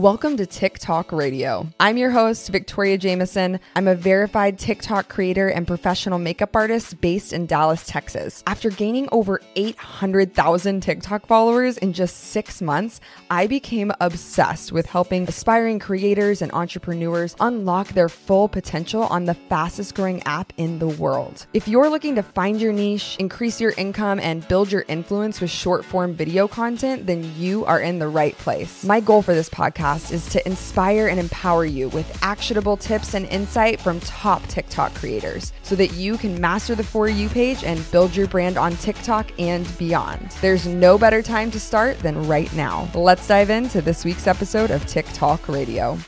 Welcome to TikTok Radio. I'm your host, Victoria Jameson. I'm a verified TikTok creator and professional makeup artist based in Dallas, Texas. After gaining over 800,000 TikTok followers in just six months, I became obsessed with helping aspiring creators and entrepreneurs unlock their full potential on the fastest growing app in the world. If you're looking to find your niche, increase your income, and build your influence with short form video content, then you are in the right place. My goal for this podcast podcast is to inspire and empower you with actionable tips and insight from top TikTok creators so that you can master the For You page and build your brand on TikTok and beyond. There's no better time to start than right now. Let's dive into this week's episode of TikTok Radio.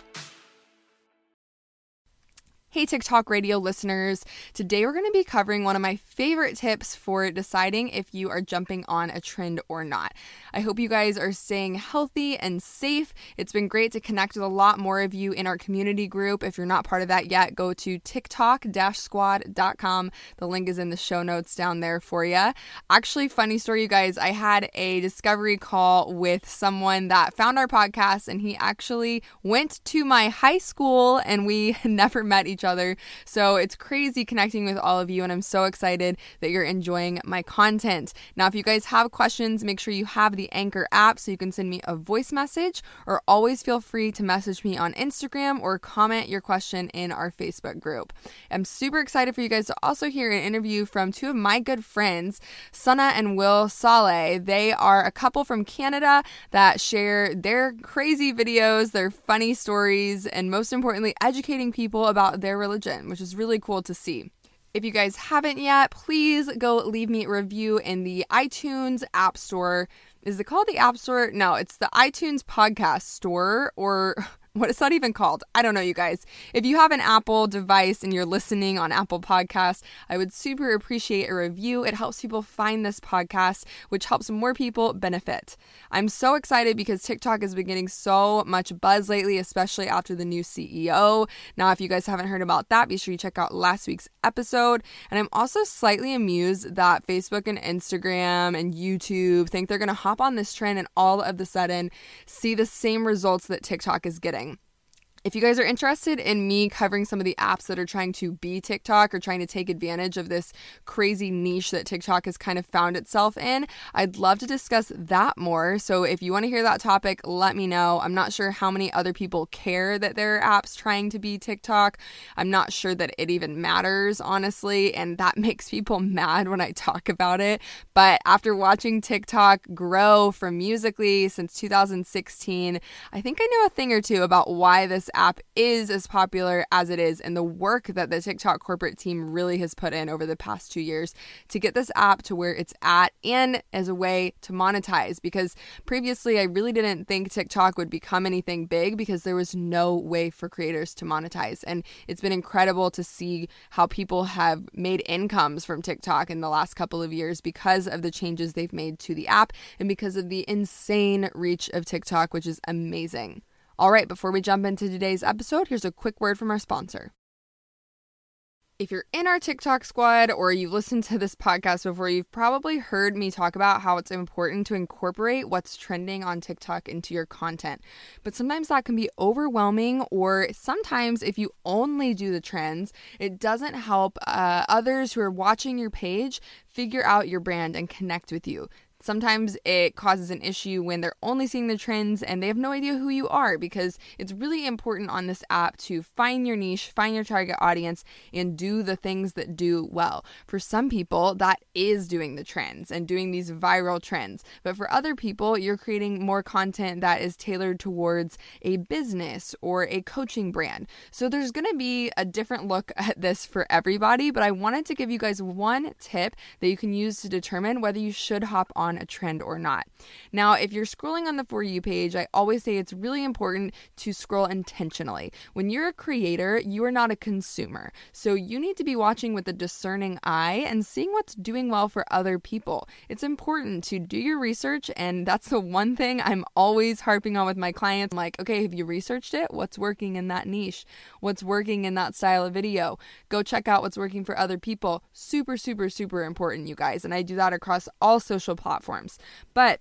Hey, TikTok radio listeners. Today we're going to be covering one of my favorite tips for deciding if you are jumping on a trend or not. I hope you guys are staying healthy and safe. It's been great to connect with a lot more of you in our community group. If you're not part of that yet, go to tiktok squad.com. The link is in the show notes down there for you. Actually, funny story, you guys. I had a discovery call with someone that found our podcast, and he actually went to my high school, and we never met each each other. So it's crazy connecting with all of you, and I'm so excited that you're enjoying my content. Now, if you guys have questions, make sure you have the Anchor app so you can send me a voice message, or always feel free to message me on Instagram or comment your question in our Facebook group. I'm super excited for you guys to also hear an interview from two of my good friends, Sana and Will Saleh. They are a couple from Canada that share their crazy videos, their funny stories, and most importantly, educating people about their their religion, which is really cool to see. If you guys haven't yet, please go leave me a review in the iTunes App Store. Is it called the App Store? No, it's the iTunes Podcast Store or what is that even called? I don't know, you guys. If you have an Apple device and you're listening on Apple Podcasts, I would super appreciate a review. It helps people find this podcast, which helps more people benefit. I'm so excited because TikTok has been getting so much buzz lately, especially after the new CEO. Now, if you guys haven't heard about that, be sure you check out last week's episode. And I'm also slightly amused that Facebook and Instagram and YouTube think they're going to hop on this trend and all of the sudden see the same results that TikTok is getting. If you guys are interested in me covering some of the apps that are trying to be TikTok or trying to take advantage of this crazy niche that TikTok has kind of found itself in, I'd love to discuss that more. So if you want to hear that topic, let me know. I'm not sure how many other people care that there are apps trying to be TikTok. I'm not sure that it even matters, honestly, and that makes people mad when I talk about it. But after watching TikTok grow from Musical.ly since 2016, I think I know a thing or two about why this app is as popular as it is and the work that the TikTok corporate team really has put in over the past two years to get this app to where it's at and as a way to monetize. Because previously, I really didn't think TikTok would become anything big because there was no way for creators to monetize. And it's been incredible to see how people have made incomes from TikTok in the last couple of years because of the changes they've made to the app and because of the insane reach of TikTok, which is amazing. All right, before we jump into today's episode, here's a quick word from our sponsor. If you're in our TikTok squad or you've listened to this podcast before, you've probably heard me talk about how it's important to incorporate what's trending on TikTok into your content. But sometimes that can be overwhelming, or sometimes if you only do the trends, it doesn't help uh, others who are watching your page figure out your brand and connect with you. Sometimes it causes an issue when they're only seeing the trends and they have no idea who you are because it's really important on this app to find your niche, find your target audience, and do the things that do well. For some people, that is doing the trends and doing these viral trends. But for other people, you're creating more content that is tailored towards a business or a coaching brand. So there's going to be a different look at this for everybody, but I wanted to give you guys one tip that you can use to determine whether you should hop on on a trend or not. Now, if you're scrolling on the For You page, I always say it's really important to scroll intentionally. When you're a creator, you are not a consumer. So you need to be watching with a discerning eye and seeing what's doing well for other people. It's important to do your research, and that's the one thing I'm always harping on with my clients. I'm like, okay, have you researched it? What's working in that niche? What's working in that style of video? Go check out what's working for other people. Super, super, super important, you guys. And I do that across all social platforms platforms. But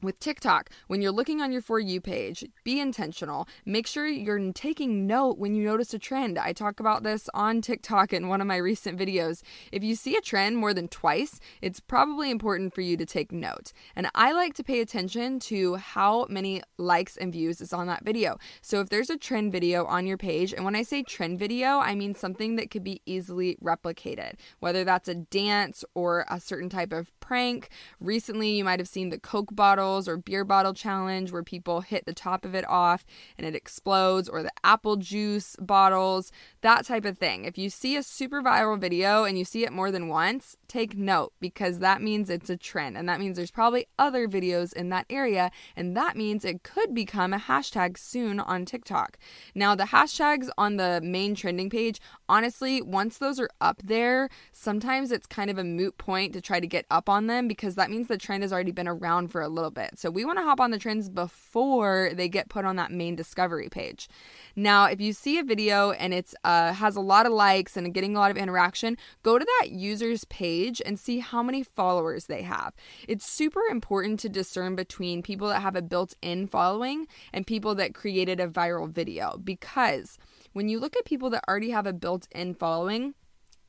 with TikTok, when you're looking on your For You page, be intentional. Make sure you're taking note when you notice a trend. I talk about this on TikTok in one of my recent videos. If you see a trend more than twice, it's probably important for you to take note. And I like to pay attention to how many likes and views is on that video. So if there's a trend video on your page, and when I say trend video, I mean something that could be easily replicated, whether that's a dance or a certain type of prank. Recently, you might have seen the Coke bottles or beer bottle challenge where people hit the top of it off and it explodes, or the apple juice bottles, that type of thing. If you see a super viral video and you see it more than once, take note because that means it's a trend and that means there's probably other videos in that area and that means it could become a hashtag soon on TikTok. Now, the hashtags on the main trending page, honestly, once those are up there, sometimes it's kind of a moot point to try to get up on them because that means the trend has already been around for a little bit bit. So we want to hop on the trends before they get put on that main discovery page. Now, if you see a video and it's uh, has a lot of likes and getting a lot of interaction, go to that user's page and see how many followers they have. It's super important to discern between people that have a built-in following and people that created a viral video because when you look at people that already have a built-in following,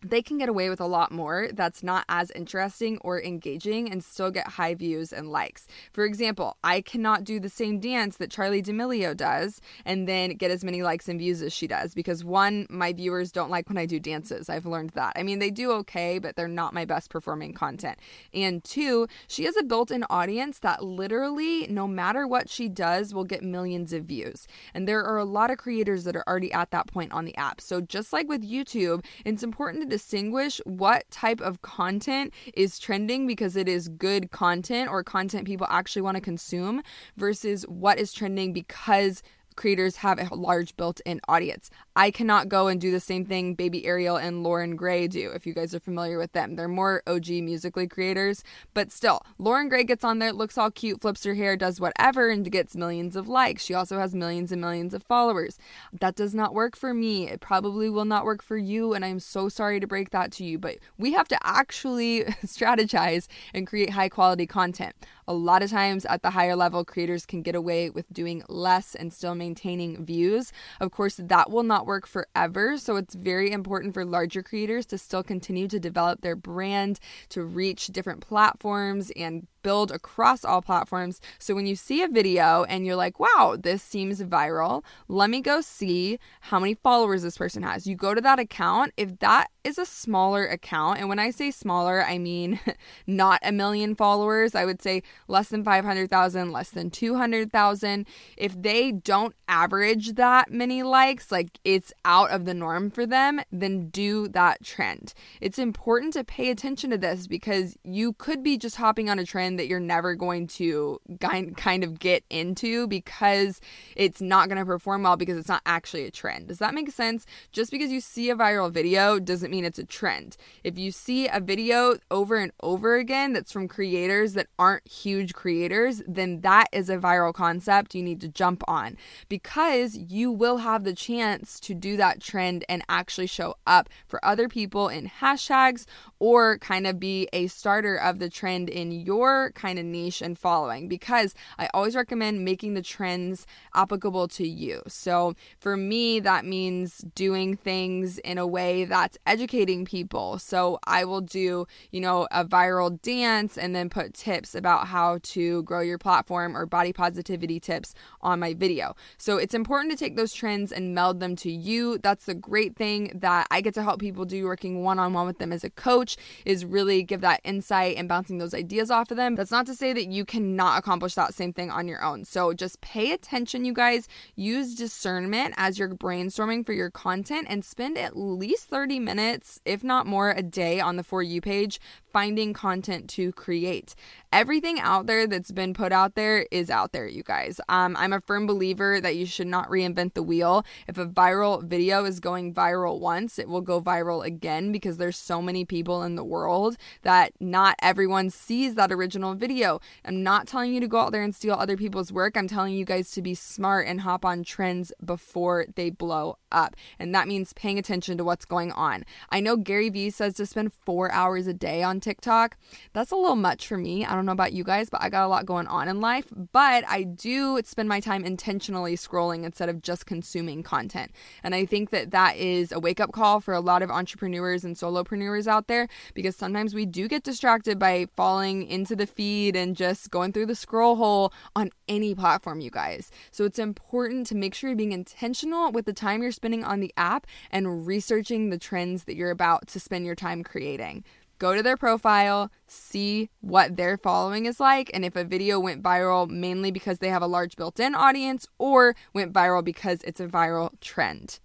they can get away with a lot more that's not as interesting or engaging and still get high views and likes. For example, I cannot do the same dance that Charli D'Amelio does and then get as many likes and views as she does because one, my viewers don't like when I do dances. I've learned that. I mean, they do okay, but they're not my best performing content. And two, she has a built in audience that literally, no matter what she does, will get millions of views. And there are a lot of creators that are already at that point on the app. So just like with YouTube, it's important to distinguish what type of content is trending because it is good content or content people actually want to consume versus what is trending because creators have a large built in audience. I cannot go and do the same thing Baby Ariel and Loren Gray do, if you guys are familiar with them. They're more OG Musical.ly creators, but still, Loren Gray gets on there, looks all cute, flips her hair, does whatever, and gets millions of likes. She also has millions and millions of followers. That does not work for me. It probably will not work for you, and I'm so sorry to break that to you, but we have to actually strategize and create high quality content. A lot of times at the higher level, creators can get away with doing less and still maintaining views. Of course, that will not work forever. So it's very important for larger creators to still continue to develop their brand, to reach different platforms and build across all platforms. So when you see a video and you're like, wow, this seems viral, let me go see how many followers this person has. You go to that account. If that is a smaller account, and when I say smaller, I mean not a million followers, I would say less than 500,000, less than 200,000. If they don't average that many likes, like it's out of the norm for them, then do that trend. It's important to pay attention to this because you could be just hopping on a trend that you're never going to kind of get into because it's not going to perform well because it's not actually a trend. Does that make sense? Just because you see a viral video doesn't mean it's a trend. If you see a video over and over again that's from creators that aren't huge creators, then that is a viral concept you need to jump on because you will have the chance to do that trend and actually show up for other people in hashtags or kind of be a starter of the trend in your kind of niche and following because I always recommend making the trends applicable to you. So for me, that means doing things in a way that's educating people. So I will do, you know, a viral dance and then put tips about how to grow your platform or body positivity tips on my video. So it's important to take those trends and meld them to you. That's the great thing that I get to help people do working one on one with them as a coach is really give that insight and bouncing those ideas off of them. That's not to say that you cannot accomplish that same thing on your own. So just pay attention, you guys. Use discernment as you're brainstorming for your content and spend at least 30 minutes, if not more, a day on the For You page finding content to create. Everything out there that's been put out there is out there, you guys. Um, I'm a firm believer that you should not reinvent the wheel. If a viral video is going viral once, it will go viral again because there's so many people in the world that not everyone sees that original original video. I'm not telling you to go out there and steal other people's work. I'm telling you guys to be smart and hop on trends before they blow up. And that means paying attention to what's going on. I know Gary Vee says to spend four hours a day on TikTok. That's a little much for me. I don't know about you guys, but I got a lot going on in life. But I do spend my time intentionally scrolling instead of just consuming content. And I think that that is a wake up call for a lot of entrepreneurs and solopreneurs out there because sometimes we do get distracted by falling into the feed and just going through the scroll hole on any platform, you guys. So it's important to make sure you're being intentional with the time you're spending on the app and researching the trends that you're about to spend your time creating. Go to their profile, see what their following is like, and if a video went viral mainly because they have a large built in audience or went viral because it's a viral trend.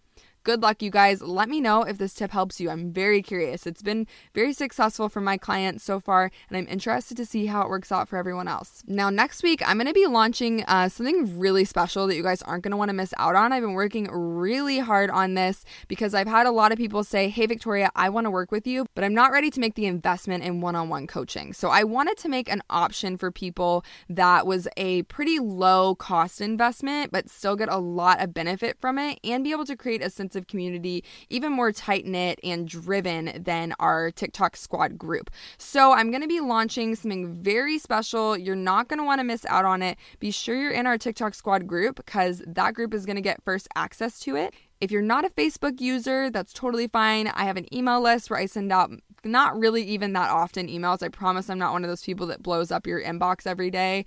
Good luck, you guys. Let me know if this tip helps you. I'm very curious. It's been very successful for my clients so far, and I'm interested to see how it works out for everyone else. Now, next week, I'm going to be launching uh, something really special that you guys aren't going to want to miss out on. I've been working really hard on this because I've had a lot of people say, Hey, Victoria, I want to work with you, but I'm not ready to make the investment in one on one coaching. So I wanted to make an option for people that was a pretty low cost investment, but still get a lot of benefit from it and be able to create a sense of community, even more tight knit and driven than our TikTok squad group. So I'm going to be launching something very special. You're not going to want to miss out on it. Be sure you're in our TikTok squad group because that group is going to get first access to it. If you're not a Facebook user, that's totally fine. I have an email list where I send out not really even that often emails. I promise I'm not one of those people that blows up your inbox every day.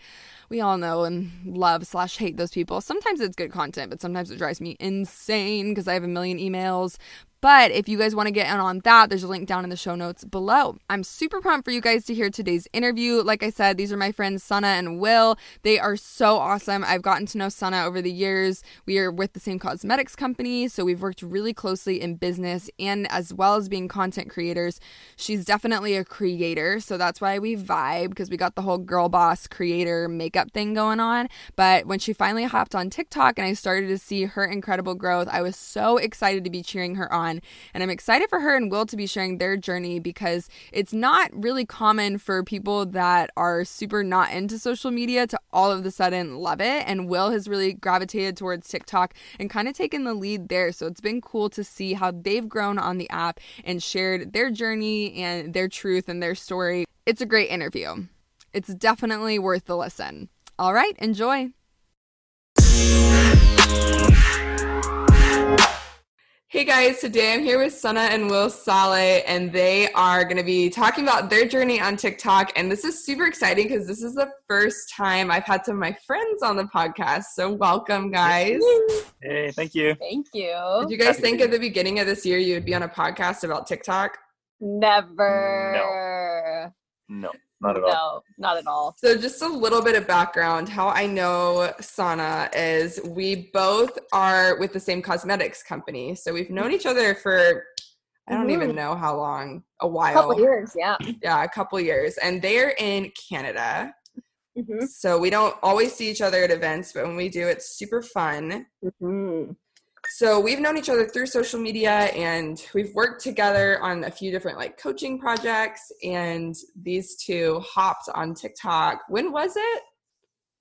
We all know and love slash hate those people. Sometimes it's good content, but sometimes it drives me insane because I have a million emails. But if you guys want to get in on that, there's a link down in the show notes below. I'm super pumped for you guys to hear today's interview. Like I said, these are my friends Sana and Will. They are so awesome. I've gotten to know Sana over the years. We are with the same cosmetics company, so we've worked really closely in business and as well as being content creators. She's definitely a creator, so that's why we vibe because we got the whole girl boss creator makeup thing going on. But when she finally hopped on TikTok and I started to see her incredible growth, I was so excited to be cheering her on on. And I'm excited for her and Will to be sharing their journey because it's not really common for people that are super not into social media to all of the sudden love it. And Will has really gravitated towards TikTok and kind of taken the lead there. So it's been cool to see how they've grown on the app and shared their journey and their truth and their story. It's a great interview. It's definitely worth the listen. All right, enjoy. Hey guys, today I'm here with Sana and Will Saleh, and they are going to be talking about their journey on TikTok. And this is super exciting because this is the first time I've had some of my friends on the podcast. So, welcome, guys. Hey, thank you. Thank you. Did you guys think at the beginning of this year you would be on a podcast about TikTok? Never. No. No. Not at all. No, not at all. So, just a little bit of background how I know Sana is we both are with the same cosmetics company. So, we've known each other for I don't mm-hmm. even know how long, a while. A couple years, yeah. Yeah, a couple years. And they're in Canada. Mm-hmm. So, we don't always see each other at events, but when we do, it's super fun. Mm-hmm. So we've known each other through social media and we've worked together on a few different like coaching projects and these two hopped on TikTok. When was it?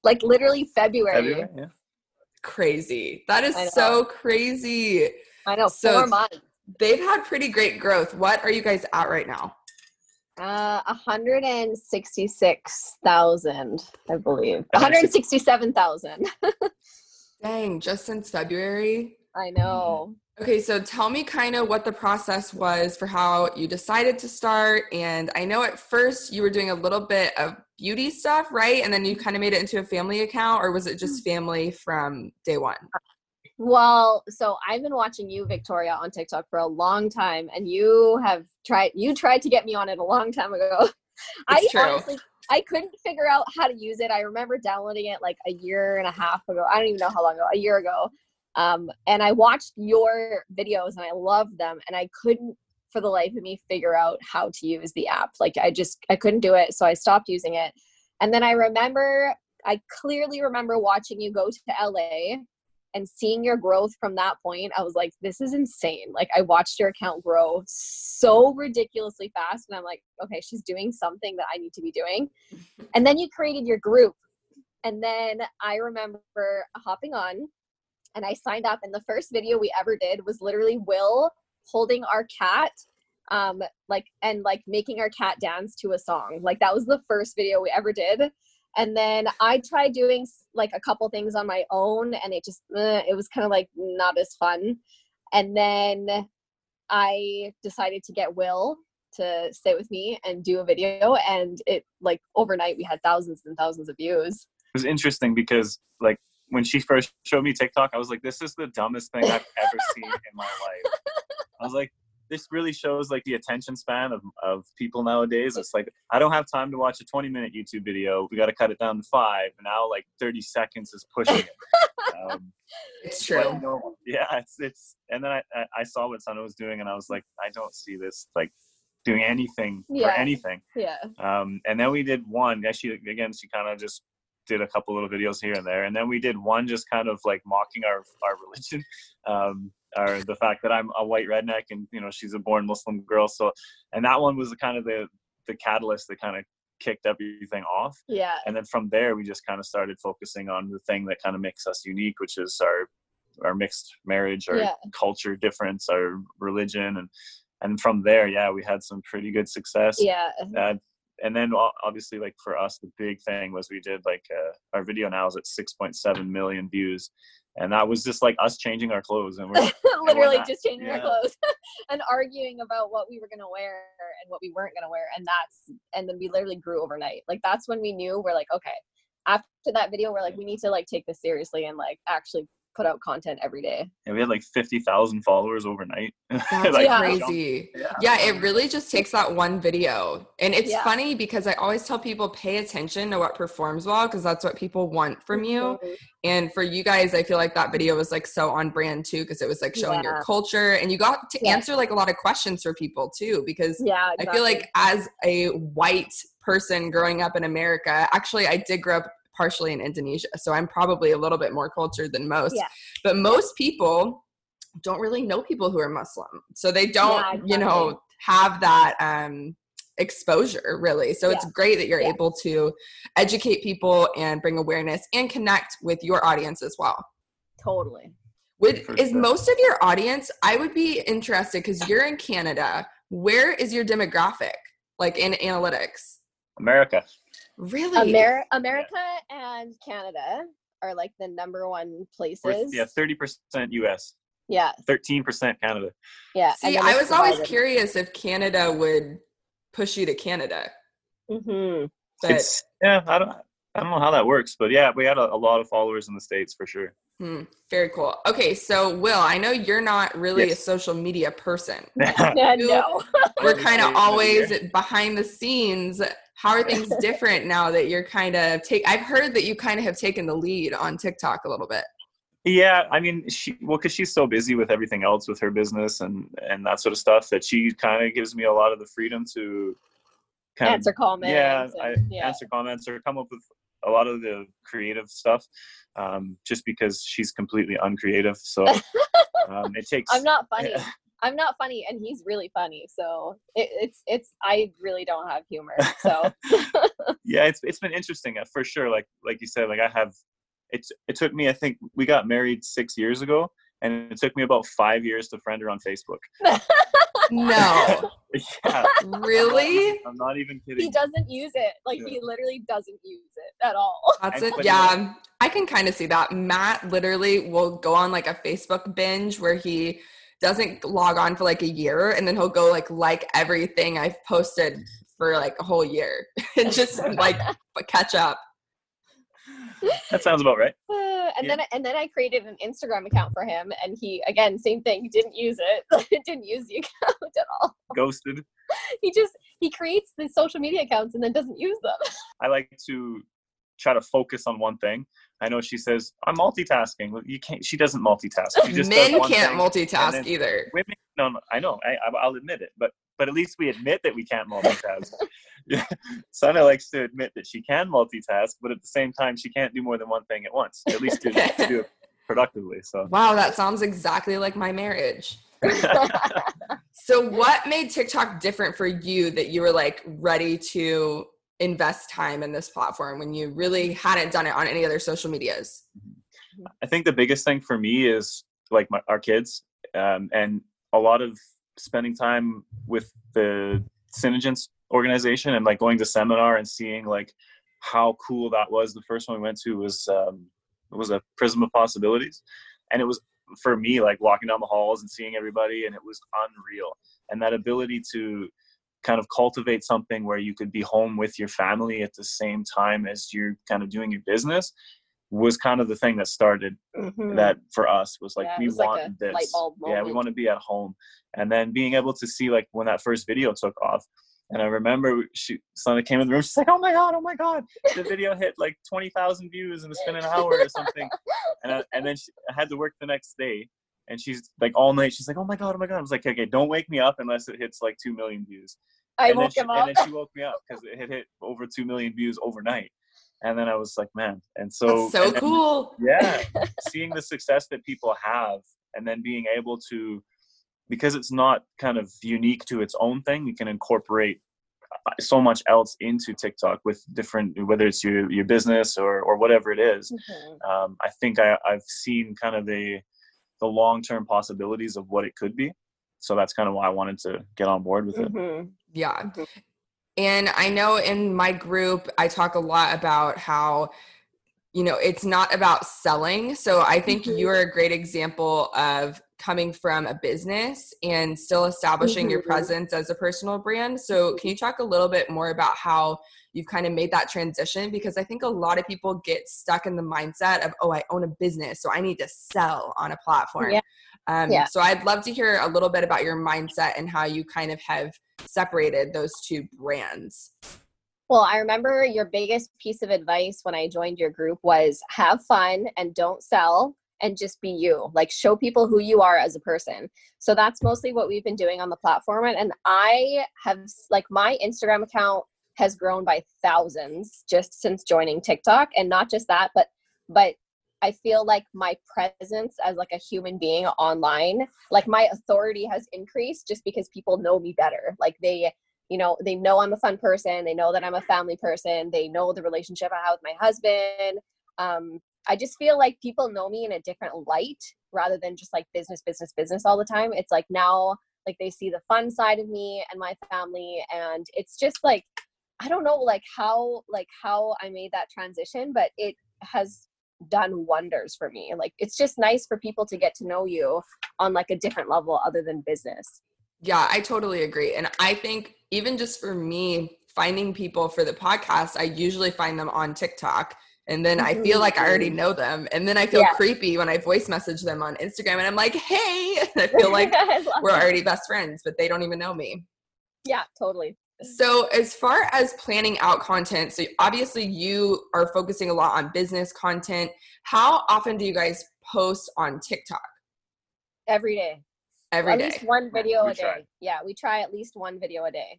Like literally February. February yeah. Crazy. That is so crazy. I know. So four months. They've had pretty great growth. What are you guys at right now? Uh, 166,000, I believe. 167,000. Dang, just since February? I know. Okay, so tell me kind of what the process was for how you decided to start. And I know at first you were doing a little bit of beauty stuff, right? And then you kind of made it into a family account, or was it just mm. family from day one? Well, so I've been watching you, Victoria, on TikTok for a long time, and you have tried. You tried to get me on it a long time ago. It's I true. honestly, I couldn't figure out how to use it. I remember downloading it like a year and a half ago. I don't even know how long ago. A year ago, um, and I watched your videos and I loved them, and I couldn't for the life of me figure out how to use the app. Like I just I couldn't do it, so I stopped using it. And then I remember I clearly remember watching you go to LA and seeing your growth from that point i was like this is insane like i watched your account grow so ridiculously fast and i'm like okay she's doing something that i need to be doing and then you created your group and then i remember hopping on and i signed up and the first video we ever did was literally will holding our cat um like and like making our cat dance to a song. Like that was the first video we ever did. And then i tried doing like a couple things on my own and it just uh, it was kind of like not as fun. And then i decided to get will to stay with me and do a video and it like overnight we had thousands and thousands of views. It was interesting because like when she first showed me tiktok i was like this is the dumbest thing i've ever seen in my life i was like this really shows like the attention span of, of people nowadays. It's like I don't have time to watch a 20 minute YouTube video. We got to cut it down to five. Now like 30 seconds is pushing it. Um, it's true. No, yeah, it's it's. And then I I saw what Sana was doing, and I was like, I don't see this like doing anything yeah. for anything. Yeah. Um, and then we did one. Actually, again, she kind of just did a couple little videos here and there, and then we did one just kind of like mocking our our religion. Um, or the fact that I'm a white redneck and you know she's a born Muslim girl. So, and that one was kind of the the catalyst that kind of kicked everything off. Yeah. And then from there, we just kind of started focusing on the thing that kind of makes us unique, which is our our mixed marriage, our yeah. culture difference, our religion, and and from there, yeah, we had some pretty good success. Yeah. Uh, and then obviously, like for us, the big thing was we did like uh, our video now is at 6.7 million views, and that was just like us changing our clothes and we're literally just changing yeah. our clothes and arguing about what we were going to wear and what we weren't going to wear and that's and then we literally grew overnight like that's when we knew we're like okay after that video we're like we need to like take this seriously and like actually put out content every day. Yeah, we had like fifty thousand followers overnight. That's like, crazy. Yeah. yeah. it really just takes that one video, and it's yeah. funny because I always tell people pay attention to what performs well because that's what people want from you. Mm-hmm. And for you guys, I feel like that video was like so on brand too because it was like showing yeah. your culture, and you got to answer like a lot of questions for people too. Because yeah, exactly. I feel like as a white person growing up in America, actually, I did grow up partially in Indonesia. So I'm probably a little bit more cultured than most. Yeah. But most people don't really know people who are Muslim. So they don't, yeah, exactly. you know, have that um exposure really. So yeah. it's great that you're yeah. able to educate people and bring awareness and connect with your audience as well. Totally. Would is most of your audience, I would be interested because you're in Canada. Where is your demographic? Like in analytics? America. Really? Amer- America and Canada are like the number one places. yeah, 30% US. Yeah. 13% Canada. Yeah. See, I was always curious if Canada would push you to Canada. Mm-hmm. But, it's, yeah, I don't, I don't know how that works, but yeah, we had a, a lot of followers in the States for sure. Hmm, very cool. Okay, so Will, I know you're not really yes. a social media person. no. We're kind of always behind the scenes how are things different now that you're kind of take i've heard that you kind of have taken the lead on tiktok a little bit yeah i mean she well because she's so busy with everything else with her business and and that sort of stuff that she kind of gives me a lot of the freedom to kind answer of, comments yeah, and, I, yeah answer comments or come up with a lot of the creative stuff um, just because she's completely uncreative so um, it takes i'm not funny I'm not funny, and he's really funny. So it, it's it's I really don't have humor. So yeah, it's it's been interesting uh, for sure. Like like you said, like I have. It's it took me. I think we got married six years ago, and it took me about five years to friend her on Facebook. no. yeah. Really? I'm not even kidding. He doesn't use it. Like yeah. he literally doesn't use it at all. That's it. Yeah. I can kind of see that. Matt literally will go on like a Facebook binge where he doesn't log on for like a year and then he'll go like like everything I've posted for like a whole year and just like catch up. That sounds about right. Uh, and yeah. then and then I created an Instagram account for him and he again same thing he didn't use it didn't use the account at all. Ghosted. He just he creates the social media accounts and then doesn't use them. I like to try to focus on one thing I know she says I'm multitasking. You can't. She doesn't multitask. She just Men can't multitask either. Women, no, no, I know. I, I'll admit it. But but at least we admit that we can't multitask. Sana likes to admit that she can multitask, but at the same time, she can't do more than one thing at once. At least to, to do it productively. So wow, that sounds exactly like my marriage. so what made TikTok different for you that you were like ready to invest time in this platform when you really hadn't done it on any other social medias? I think the biggest thing for me is like my, our kids um, and a lot of spending time with the Synergence organization and like going to seminar and seeing like how cool that was. The first one we went to was um, was a Prism of Possibilities, and it was for me like walking down the halls and seeing everybody, and it was unreal. And that ability to kind of cultivate something where you could be home with your family at the same time as you're kind of doing your business was kind of the thing that started mm-hmm. that for us was like yeah, we was want like this yeah we want to be at home and then being able to see like when that first video took off and I remember she Sana came in the room. She's like, "Oh my god, oh my god!" The video hit like twenty thousand views and it's been an hour or something. And I, and then she, I had to work the next day, and she's like all night. She's like, "Oh my god, oh my god!" I was like, "Okay, don't wake me up unless it hits like two million views." I and woke she, him up. And then she woke me up because it had hit over two million views overnight. And then I was like, "Man!" And so That's so and, cool. yeah, seeing the success that people have, and then being able to because it's not kind of unique to its own thing, you can incorporate so much else into TikTok with different whether it's your your business or or whatever it is. Mm-hmm. Um, I think I, I've seen kind of the the long term possibilities of what it could be. So that's kind of why I wanted to get on board with it. Mm-hmm. Yeah. Mm-hmm. And I know in my group, I talk a lot about how, you know, it's not about selling. So I think mm-hmm. you're a great example of coming from a business and still establishing mm-hmm. your presence as a personal brand. So, can you talk a little bit more about how you've kind of made that transition? Because I think a lot of people get stuck in the mindset of, oh, I own a business, so I need to sell on a platform. Yeah. Um, yeah. So, I'd love to hear a little bit about your mindset and how you kind of have separated those two brands. Well, I remember your biggest piece of advice when I joined your group was have fun and don't sell and just be you like show people who you are as a person so that's mostly what we've been doing on the platform and i have like my instagram account has grown by thousands just since joining tiktok and not just that but but i feel like my presence as like a human being online like my authority has increased just because people know me better like they you know they know i'm a fun person they know that i'm a family person they know the relationship i have with my husband um, I just feel like people know me in a different light rather than just like business, business, business all the time. It's like now, like they see the fun side of me and my family, and it's just like I don't know, like how like how I made that transition, but it has done wonders for me. Like it's just nice for people to get to know you on like a different level other than business. Yeah, I totally agree. And I think even just for me, finding people for the podcast, I usually find them on TikTok and then I feel like I already mm-hmm. know them. And then I feel yeah. creepy when I voice message them on Instagram and I'm like, hey, and I feel like I we're already best friends, but they don't even know me. Yeah, totally. So, as far as planning out content, so obviously you are focusing a lot on business content. How often do you guys post on TikTok? Every day. Every at day. least one video we a try. day. Yeah, we try at least one video a day.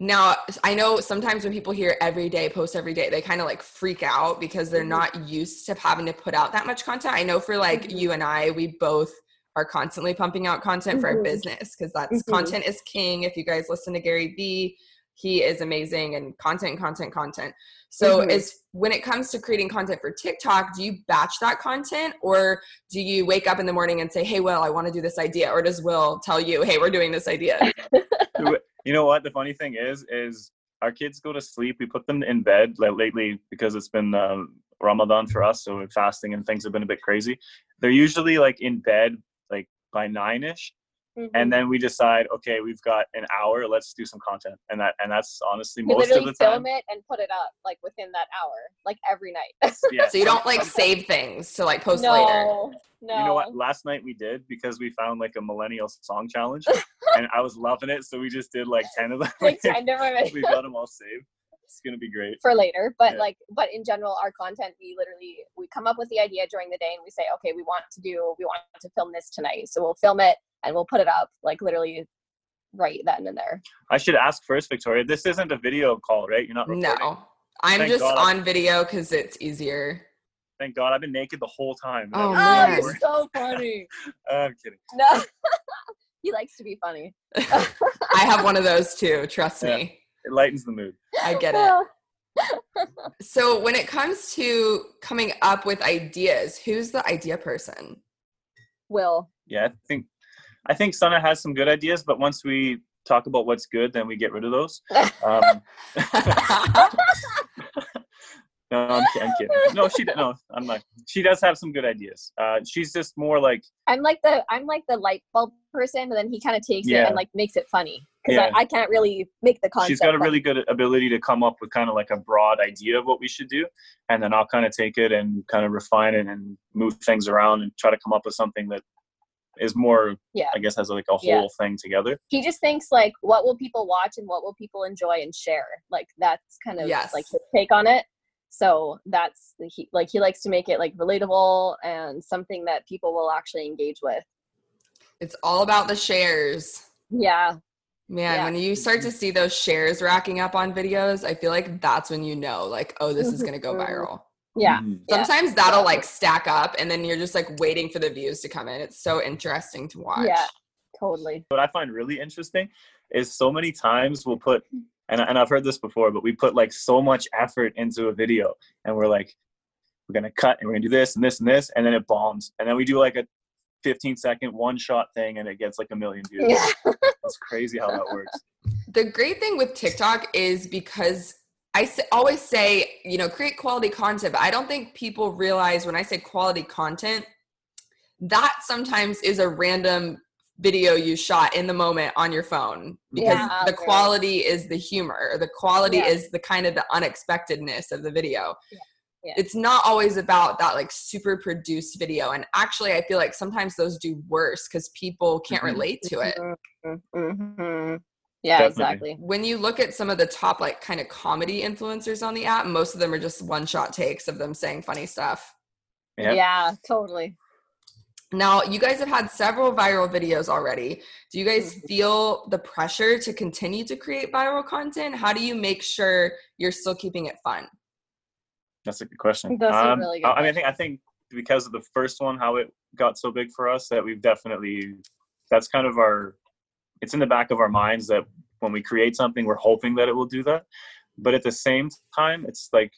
Now, I know sometimes when people hear every day, post every day, they kind of like freak out because they're mm-hmm. not used to having to put out that much content. I know for like mm-hmm. you and I, we both are constantly pumping out content mm-hmm. for our mm-hmm. business because that's mm-hmm. content is king. If you guys listen to Gary Vee, he is amazing and content, content, content. So, mm-hmm. is when it comes to creating content for TikTok, do you batch that content or do you wake up in the morning and say, Hey, Will, I want to do this idea? Or does Will tell you, Hey, we're doing this idea? you know what the funny thing is is our kids go to sleep we put them in bed like lately because it's been um, ramadan for us so fasting and things have been a bit crazy they're usually like in bed like by nine-ish Mm-hmm. And then we decide, okay, we've got an hour. Let's do some content, and that and that's honestly you most of the time. film it and put it up like within that hour, like every night. yeah. So you don't like save things to like post no, later. No. You know what? Last night we did because we found like a millennial song challenge, and I was loving it. So we just did like ten of them. like ten of we got them all saved it's gonna be great for later but yeah. like but in general our content we literally we come up with the idea during the day and we say okay we want to do we want to film this tonight so we'll film it and we'll put it up like literally right then and there. I should ask first, Victoria. This isn't a video call, right? You're not. Recording. No, I'm Thank just God. on video because it's easier. Thank God. I've been naked the whole time. Oh, Oh, you're so funny. I'm kidding. No, he likes to be funny. I have one of those too. Trust Yeah. me. It lightens the mood. I get it. So when it comes to coming up with ideas, who's the idea person? Will. Yeah, I think I think Sana has some good ideas, but once we talk about what's good, then we get rid of those. Um, no, I'm, I'm kidding. No, she no, I'm not. She does have some good ideas. Uh, she's just more like I'm like the I'm like the light bulb person, and then he kind of takes it and like makes it funny because Yeah. I, I can't really make the concept. she's got a really good ability to come up with kind of like a broad idea of what we should do, and then I'll kind of take it and kind of refine it and move things around and try to come up with something that is more, Yeah. I guess, has like a whole Yeah. thing together. he just thinks like what will people watch and what will people enjoy and share like that's kind of Yes. like his take on it so that's he like he likes to make it like relatable and something that people will actually engage with it's all about the shares. yeah Man, Yeah. when you start to see those shares racking up on videos, I feel like that's when you know, like, oh, this is going to go Mhm. viral. Yeah Mhm. Yeah. Sometimes that'll like stack up and then you're just like waiting for the views to come in. It's so interesting to watch. Yeah. totally what I find really interesting is so many times we'll put, and, and I've heard this before, but we put like so much effort into a video and we're like, we're going to cut and we're going to do this and this and this, and then it bombs. And then we do like a 15 second one shot thing and it gets like a million views. yeah It's crazy how that works. The great thing with TikTok is because I always say, you know, create quality content, but I don't think people realize when I say quality content, that sometimes is a random video you shot in the moment on your phone because Yeah, the quality is the humor. The quality Yeah. is the kind of the unexpectedness of the video. Yeah. it's not always about that like super produced video and actually i feel like sometimes those do worse because people can't Mhm. relate to it. Hmm yeah Definitely. exactly when you look at some of the top like kind of comedy influencers on the app most of them are just one shot takes of them saying funny stuff Yeah. yeah totally now you guys have had several viral videos already do you guys Mhm. feel the pressure to continue to create viral content how do you make sure you're still keeping it fun That's a good question. That's a Um, really good I I mean, I think I think because of the first one, how it got so big for us, that we've definitely that's kind of our. It's in the back of our minds that when we create something, we're hoping that it will do that. But at the same time, it's like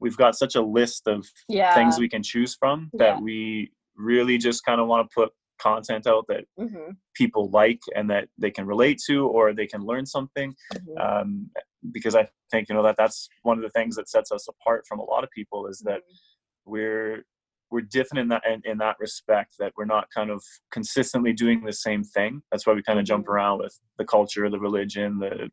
we've got such a list of yeah. things we can choose from that Yeah. we really just kind of want to put content out that hmm people like and that they can relate to or they can learn something. Hmm um, because I think you know that that's one of the things that sets us apart from a lot of people is that we're we're different in that in, in that respect that we're not kind of consistently doing the same thing. That's why we kind of jump Mhm. around with the culture, the religion, the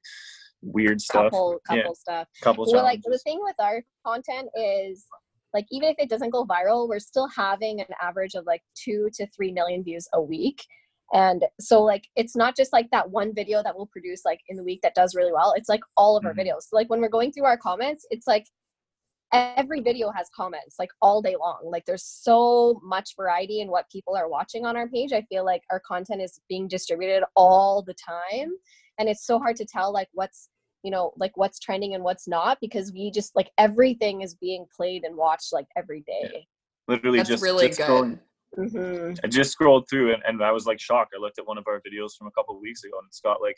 weird stuff, couple couple Yeah. stuff couple well like the thing with our content is like even if it doesn't go viral we're still having an average of like two to three million views a week and so like it's not just like that one video that we'll produce like in the week that does really well it's like all of our Mhm. videos so, like when we're going through our comments it's like every video has comments like all day long like there's so much variety in what people are watching on our page i feel like our content is being distributed all the time and it's so hard to tell like what's you know like what's trending and what's not because we just like everything is being played and watched like every day. Literally that's just really just good. Scrolling- hmm I just scrolled through and, and I was like shocked. I looked at one of our videos from a couple of weeks ago and it's got like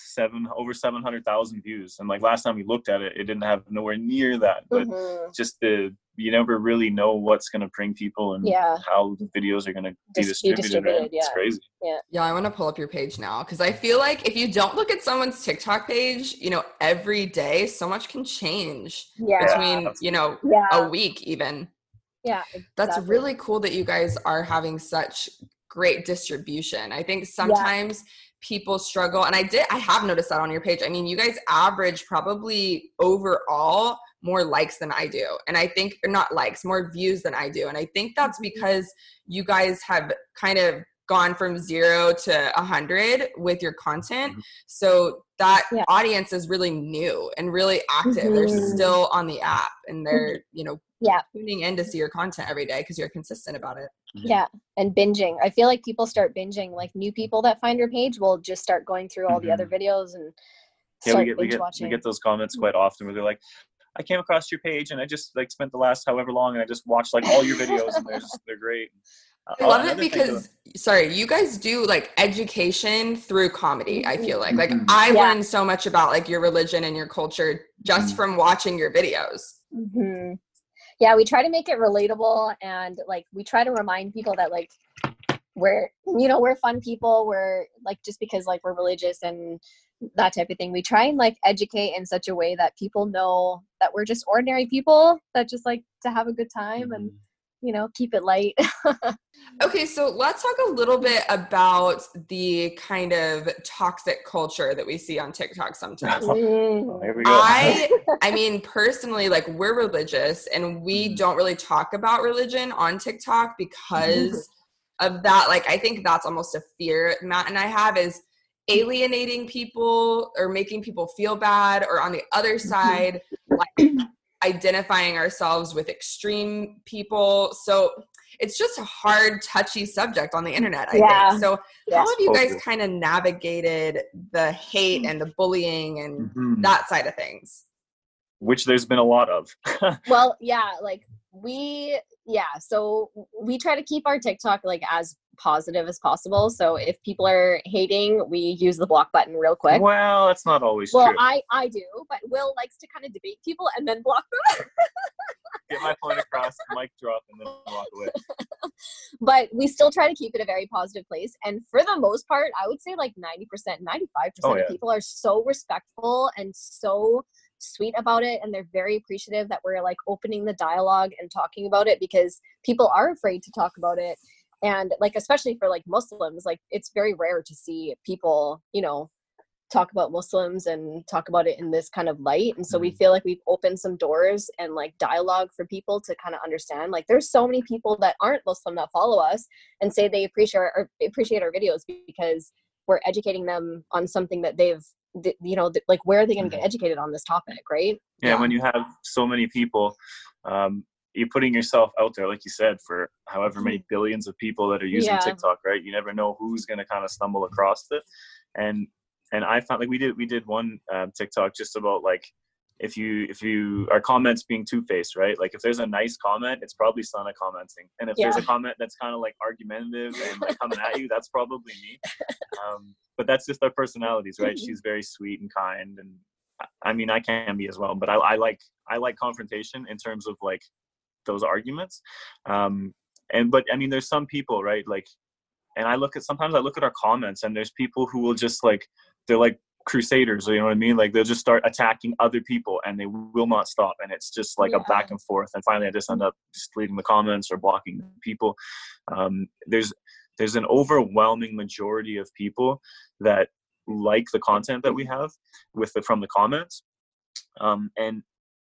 seven over seven hundred thousand views. And like last time we looked at it, it didn't have nowhere near that. But Mhm. just the you never really know what's gonna bring people and Yeah. how the videos are gonna be Dis- be distributed. man. distributed, It's yeah. crazy. Yeah, Yeah. I want to pull up your page now because I feel like if you don't look at someone's TikTok page, you know, every day, so much can change yeah between, you know, yeah a week even. yeah That's really cool that you guys are having such great distribution. I think sometimes people struggle and I did I have noticed that on your page. I mean, you guys average probably overall more likes than I do. And I think or not likes, more views than I do. And I think that's Mhm. because you guys have kind of gone from 0 to a 100 with your content. Mhm. So that Yeah. audience is really new and really active. They're Mhm. still on the app and they're, you know, Yeah. tuning in to see your content every day because you're consistent about it. Yeah and binging i feel like people start binging like new people that find your page will just start going through all the other videos and Mm-hmm. Yeah, start we get we binge get watching we get those comments quite often where they're like, I came across your page and I just like spent the last however long and I just watched like all your videos and they're just they're great. I love it because sorry, you guys do like education through comedy. I feel like like mm-hmm. I yeah. learned so much about like your religion and your culture just mm-hmm. from watching your videos. Mm-hmm. Yeah, we try to make it relatable and like we try to remind people that like we're you know we're fun people. We're like just because like we're religious and that type of thing. We try and like educate in such a way that people know that we're just ordinary people that just like to have a good time and mm-hmm you know keep it light. Okay so let's talk a little bit about the kind of toxic culture that we see on tiktok sometimes. Oh, i i mean personally like we're religious and we mm-hmm. don't really talk about religion on tiktok because of that like i think that's almost a fear matt and i have is alienating people or making people feel bad or on the other mm-hmm. side like identifying ourselves with extreme people. So it's just a hard, touchy subject on the internet, I yeah. think. So yes. how have you guys kind of navigated the hate and the bullying and mm-hmm. that side of things? Which there's been a lot of. well, yeah, like we yeah, so we try to keep our TikTok like as positive as possible. So if people are hating, we use the block button real quick. Well, that's not always well, true. I I do, but Will likes to kind of debate people and then block them. Get my point across, mic drop, and then walk away. but we still try to keep it a very positive place. And for the most part, I would say like 90%, 95% oh, yeah. of people are so respectful and so sweet about it and they're very appreciative that we're like opening the dialogue and talking about it because people are afraid to talk about it and like especially for like muslims like it's very rare to see people you know talk about muslims and talk about it in this kind of light and so we mm-hmm. feel like we've opened some doors and like dialogue for people to kind of understand like there's so many people that aren't muslim that follow us and say they appreciate our, appreciate our videos because we're educating them on something that they've you know like where are they going to get mm-hmm. educated on this topic right yeah, yeah. when you have so many people um, you're putting yourself out there, like you said, for however many mm-hmm. billions of people that are using yeah. TikTok, right? You never know who's going to kind of stumble across it. And and I found like we did we did one um, TikTok just about like if you if you are comments being two faced, right? Like if there's a nice comment, it's probably Sana commenting, and if yeah. there's a comment that's kind of like argumentative and like coming at you, that's probably me. Um, but that's just our personalities, right? Mm-hmm. She's very sweet and kind, and I mean I can be as well. But I, I like I like confrontation in terms of like those arguments um and but i mean there's some people right like and i look at sometimes i look at our comments and there's people who will just like they're like crusaders you know what i mean like they'll just start attacking other people and they will not stop and it's just like yeah. a back and forth and finally i just end up just deleting the comments or blocking people um, there's there's an overwhelming majority of people that like the content that we have with the from the comments um, and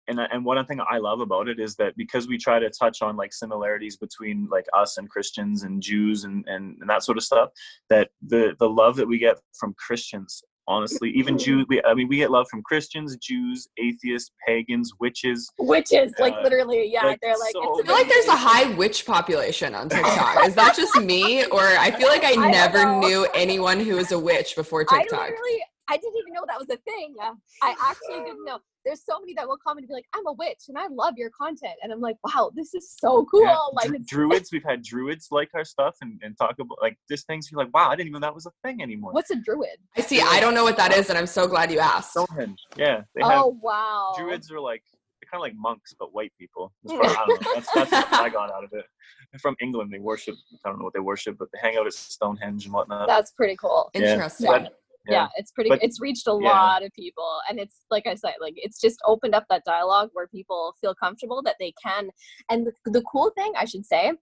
and and one thing I love about it is that because we try to touch on like similarities between like us and Christians and Jews and, and, and that sort of stuff, that the the love that we get from Christians, honestly, even Jews, we, I mean, we get love from Christians, Jews, atheists, pagans, witches. Witches, uh, like literally, yeah, like, they're like. So I feel like there's a high witch population on TikTok. is that just me, or I feel like I, I never knew anyone who was a witch before TikTok? I literally, I didn't even know that was a thing. I actually didn't know there's so many that will come and be like, I'm a witch and I love your content. And I'm like, wow, this is so cool. Yeah. Like druids, we've had druids like our stuff and, and talk about like this things. You're like, wow, I didn't even know that was a thing anymore. What's a druid? I see. I don't know what that is, and I'm so glad you asked. Stonehenge. Yeah. oh wow. Druids are like they're kind of like monks, but white people. Probably, I don't know. That's, that's what I got out of it. They're from England. They worship. I don't know what they worship, but they hang out at Stonehenge and whatnot. That's pretty cool. Interesting. Yeah yeah, it's pretty but, it's reached a yeah. lot of people and it's like i said like it's just opened up that dialogue where people feel comfortable that they can and the, the cool thing i should say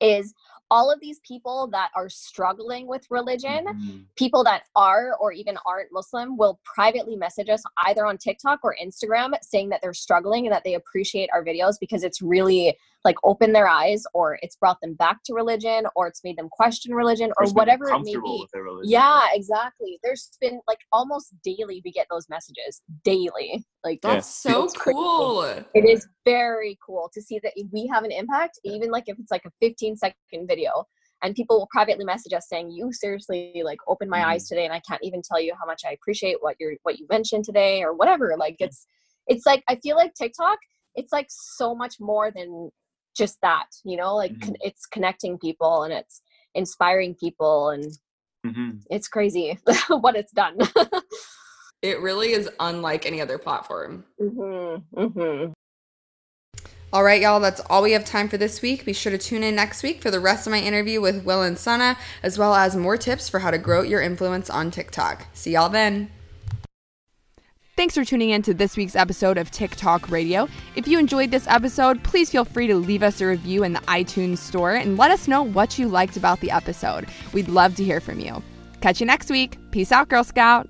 is all of these people that are struggling with religion, mm-hmm. people that are or even aren't Muslim, will privately message us either on TikTok or Instagram saying that they're struggling and that they appreciate our videos because it's really like opened their eyes or it's brought them back to religion or it's made them question religion or whatever it may be. Yeah, exactly. There's been like almost daily we get those messages daily. Like that's yeah. so cool. It is very cool to see that we have an impact, even like if it's like a 15 second video. And people will privately message us saying, "You seriously like opened my mm. eyes today, and I can't even tell you how much I appreciate what you're what you mentioned today, or whatever." Like it's it's like I feel like TikTok, it's like so much more than just that, you know, like mm-hmm. con- it's connecting people and it's inspiring people and mm-hmm. it's crazy what it's done. it really is unlike any other platform. Mm-hmm. Mm-hmm. All right, y'all, that's all we have time for this week. Be sure to tune in next week for the rest of my interview with Will and Sana, as well as more tips for how to grow your influence on TikTok. See y'all then. Thanks for tuning in to this week's episode of TikTok Radio. If you enjoyed this episode, please feel free to leave us a review in the iTunes store and let us know what you liked about the episode. We'd love to hear from you. Catch you next week. Peace out, Girl Scout.